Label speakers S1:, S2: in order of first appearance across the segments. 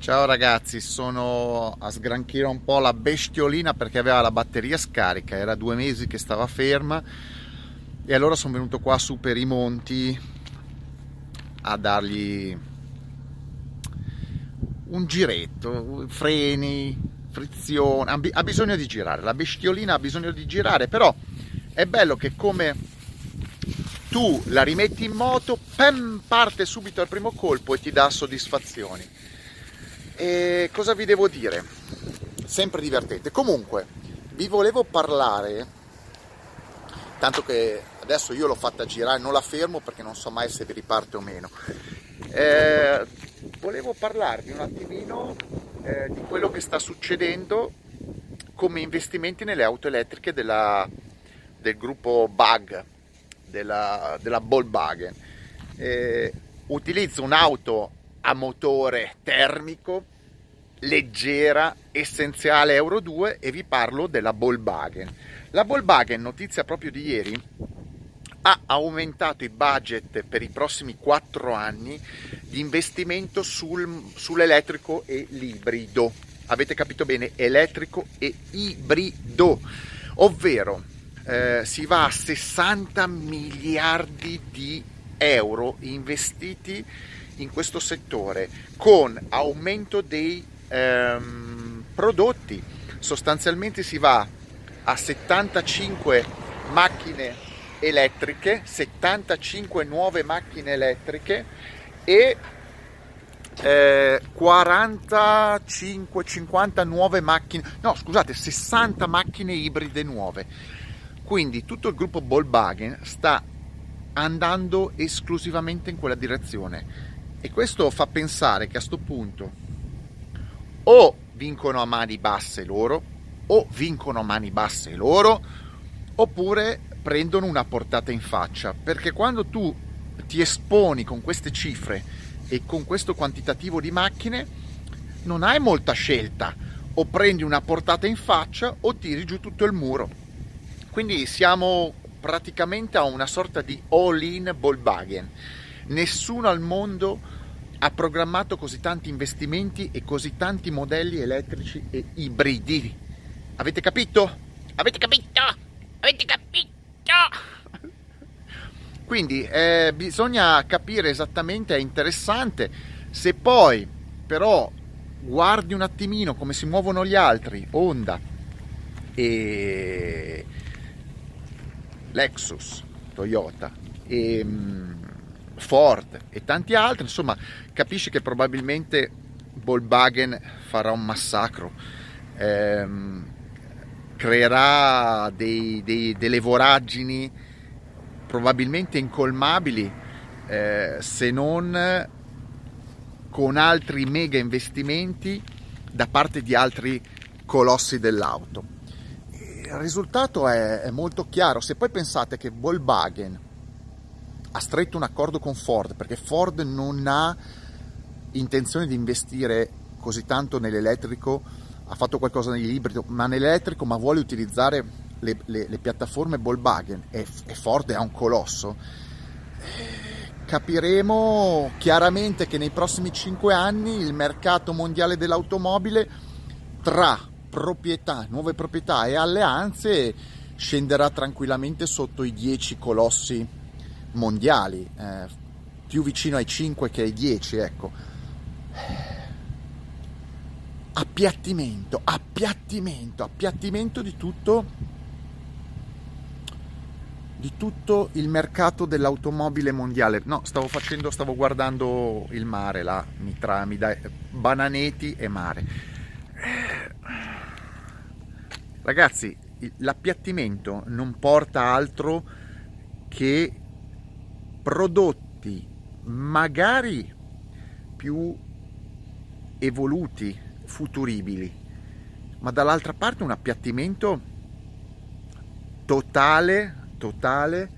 S1: Ciao ragazzi, sono a sgranchire un po' la bestiolina perché aveva la batteria scarica, era due mesi che stava ferma e allora sono venuto qua su per i monti a dargli un giretto, freni, frizione, ha bisogno di girare, la bestiolina ha bisogno di girare, però è bello che come tu la rimetti in moto, pam, parte subito al primo colpo e ti dà soddisfazioni. E cosa vi devo dire? Sempre divertente. Comunque, vi volevo parlare, tanto che adesso io l'ho fatta girare, non la fermo perché non so mai se vi riparte o meno. Eh, volevo parlarvi un attimino eh, di quello che sta succedendo come investimenti nelle auto elettriche della, del gruppo BAG, della, della Volkswagen. Eh, utilizzo un'auto a motore termico, leggera, essenziale Euro 2 e vi parlo della Volkswagen. La Volkswagen, notizia proprio di ieri, ha aumentato i budget per i prossimi 4 anni di investimento sul, sull'elettrico e l'ibrido. Avete capito bene, elettrico e ibrido, ovvero eh, si va a 60 miliardi di euro investiti in questo settore con aumento dei ehm, prodotti. Sostanzialmente si va a 75 macchine elettriche, 75 nuove macchine elettriche e eh, 45 50 nuove macchine no scusate 60 macchine ibride nuove quindi tutto il gruppo Volkswagen sta andando esclusivamente in quella direzione e questo fa pensare che a questo punto o vincono a mani basse loro, o vincono a mani basse loro, oppure prendono una portata in faccia. Perché quando tu ti esponi con queste cifre e con questo quantitativo di macchine, non hai molta scelta. O prendi una portata in faccia o tiri giù tutto il muro. Quindi siamo praticamente a una sorta di all-in Volkswagen Nessuno al mondo ha programmato così tanti investimenti e così tanti modelli elettrici e ibridi. Avete capito? Avete capito? Avete capito? Quindi eh, bisogna capire esattamente, è interessante. Se poi però guardi un attimino come si muovono gli altri, Honda e Lexus, Toyota e mm, Ford e tanti altri, insomma capisci che probabilmente Volkswagen farà un massacro, ehm, creerà dei, dei, delle voragini probabilmente incolmabili eh, se non con altri mega investimenti da parte di altri colossi dell'auto. Il risultato è, è molto chiaro, se poi pensate che Volkswagen ha stretto un accordo con Ford perché Ford non ha intenzione di investire così tanto nell'elettrico, ha fatto qualcosa nell'ibrido, ma nell'elettrico, ma vuole utilizzare le, le, le piattaforme Volkswagen e, e, Ford è un colosso, capiremo chiaramente che nei prossimi 5 anni il mercato mondiale dell'automobile tra proprietà, nuove proprietà e alleanze scenderà tranquillamente sotto i 10 colossi mondiali, eh, più vicino ai 5 che ai 10, ecco. Appiattimento, appiattimento, appiattimento di tutto di tutto il mercato dell'automobile mondiale. No, stavo facendo, stavo guardando il mare là, mi, tra, mi dai bananeti e mare. Ragazzi, l'appiattimento non porta altro che prodotti magari più evoluti, futuribili, ma dall'altra parte un appiattimento totale, totale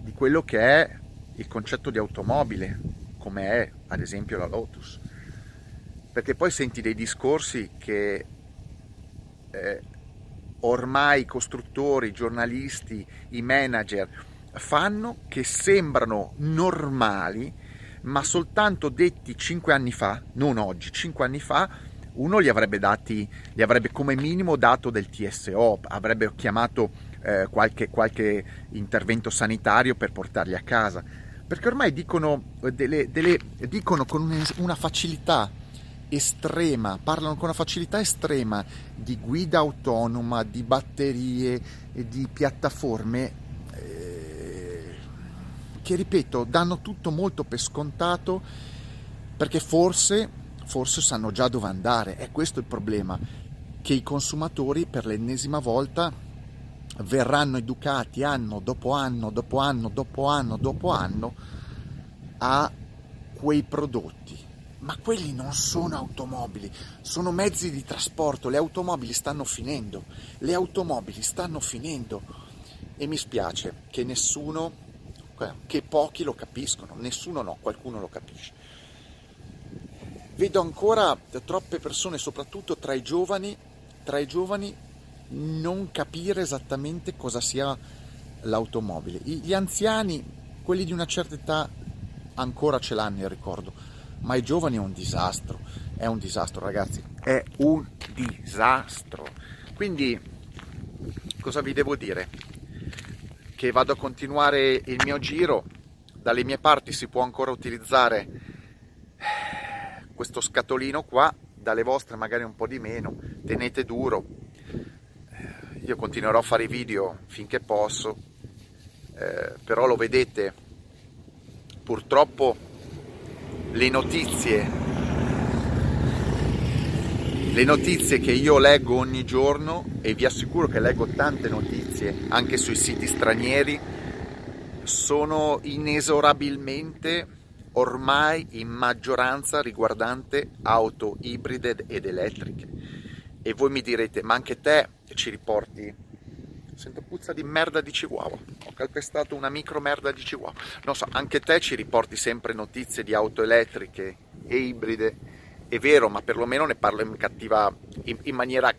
S1: di quello che è il concetto di automobile, come è ad esempio la Lotus. Perché poi senti dei discorsi che eh, ormai i costruttori, i giornalisti, i manager fanno che sembrano normali, ma soltanto detti 5 anni fa, non oggi, 5 anni fa, uno gli avrebbe dati, gli avrebbe come minimo dato del TSO, avrebbe chiamato eh, qualche, qualche, intervento sanitario per portarli a casa. Perché ormai dicono, eh, delle, delle, dicono con una facilità estrema, parlano con una facilità estrema di guida autonoma, di batterie, di piattaforme che ripeto danno tutto molto per scontato perché forse, forse sanno già dove andare, è questo il problema, che i consumatori per l'ennesima volta verranno educati anno dopo anno, dopo anno, dopo anno, dopo anno a quei prodotti. Ma quelli non sono automobili, sono mezzi di trasporto, le automobili stanno finendo, le automobili stanno finendo. E mi spiace che nessuno, che pochi lo capiscono, nessuno no, qualcuno lo capisce. Vedo ancora troppe persone, soprattutto tra i giovani, tra i giovani non capire esattamente cosa sia l'automobile. Gli anziani, quelli di una certa età, ancora ce l'hanno il ricordo ma i giovani è un disastro, è un disastro ragazzi, è un disastro. Quindi cosa vi devo dire? Che vado a continuare il mio giro, dalle mie parti si può ancora utilizzare questo scatolino qua, dalle vostre magari un po' di meno, tenete duro, io continuerò a fare i video finché posso, eh, però lo vedete, purtroppo le notizie, le notizie che io leggo ogni giorno e vi assicuro che leggo tante notizie anche sui siti stranieri, sono inesorabilmente ormai in maggioranza riguardante auto ibride ed elettriche. E voi mi direte, ma anche te ci riporti Sento puzza di merda di Chihuahua. Ho calpestato una micro merda di Chihuahua. Non so, anche te ci riporti sempre notizie di auto elettriche e ibride. È vero, ma perlomeno ne parlo in cattiva, in, in maniera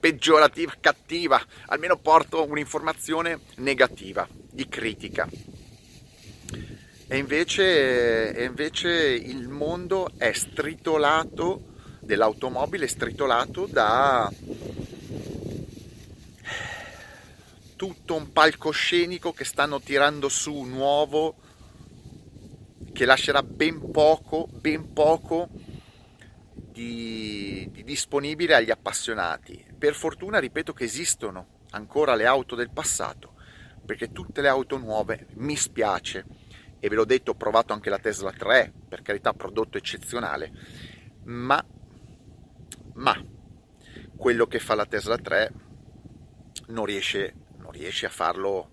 S1: peggiorativa, cattiva. Almeno porto un'informazione negativa, di critica. E invece, e invece il mondo è stritolato dell'automobile, è stritolato da tutto un palcoscenico che stanno tirando su nuovo che lascerà ben poco, ben poco di, di, disponibile agli appassionati. Per fortuna ripeto che esistono ancora le auto del passato, perché tutte le auto nuove mi spiace, e ve l'ho detto, ho provato anche la Tesla 3, per carità prodotto eccezionale, ma, ma quello che fa la Tesla 3 non riesce riesce a farlo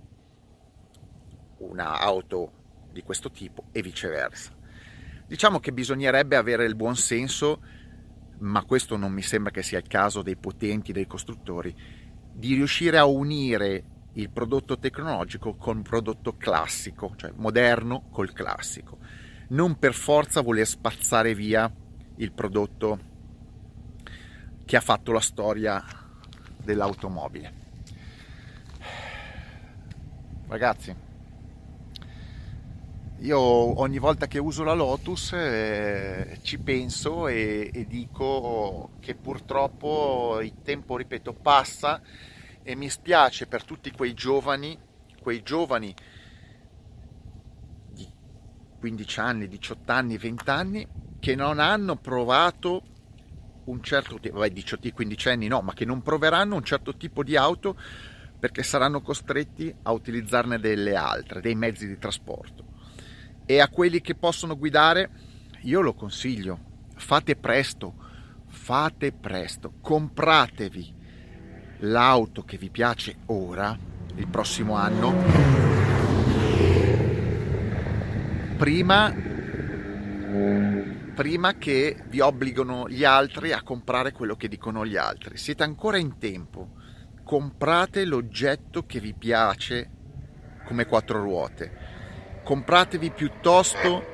S1: una auto di questo tipo e viceversa. Diciamo che bisognerebbe avere il buon senso, ma questo non mi sembra che sia il caso dei potenti, dei costruttori, di riuscire a unire il prodotto tecnologico con prodotto classico, cioè moderno col classico. Non per forza voler spazzare via il prodotto che ha fatto la storia dell'automobile. Ragazzi, io ogni volta che uso la Lotus eh, ci penso e, e, dico che purtroppo il tempo, ripeto, passa e mi spiace per tutti quei giovani, quei giovani di 15 anni, 18 anni, 20 anni che non hanno provato un certo tipo, beh, 18 15 anni no, ma che non proveranno un certo tipo di auto perché saranno costretti a utilizzarne delle altre, dei mezzi di trasporto. E a quelli che possono guidare, io lo consiglio, fate presto, fate presto, compratevi l'auto che vi piace ora, il prossimo anno, prima, prima che vi obbligano gli altri a comprare quello che dicono gli altri. Siete ancora in tempo comprate l'oggetto che vi piace come quattro ruote. Compratevi piuttosto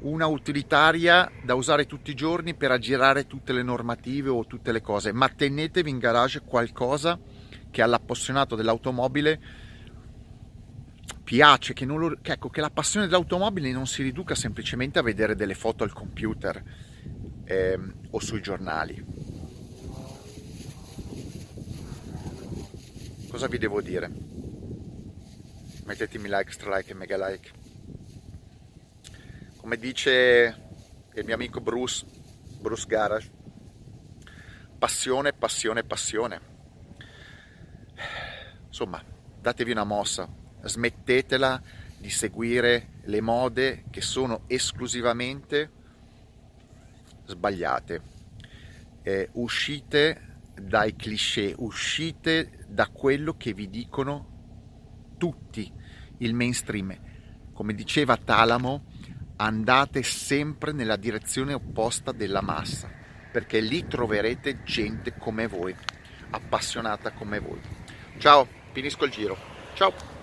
S1: una utilitaria da usare tutti i giorni per aggirare tutte le normative o tutte le cose, ma tenetevi in garage qualcosa che all'appassionato dell'automobile piace, che, lo, che, ecco, che la passione dell'automobile non si riduca semplicemente a vedere delle foto al computer eh, o sui giornali. Cosa vi devo dire? Mettetemi like, stra like e mega like. Come dice il mio amico Bruce, Bruce Garage, passione, passione, passione. Insomma, datevi una mossa, smettetela di seguire le mode che sono esclusivamente sbagliate. Eh, uscite dai cliché, uscite da quello che vi dicono tutti, il mainstream. Come diceva Talamo, andate sempre nella direzione opposta della massa, perché lì troverete gente come voi, appassionata come voi. Ciao, finisco il giro. Ciao!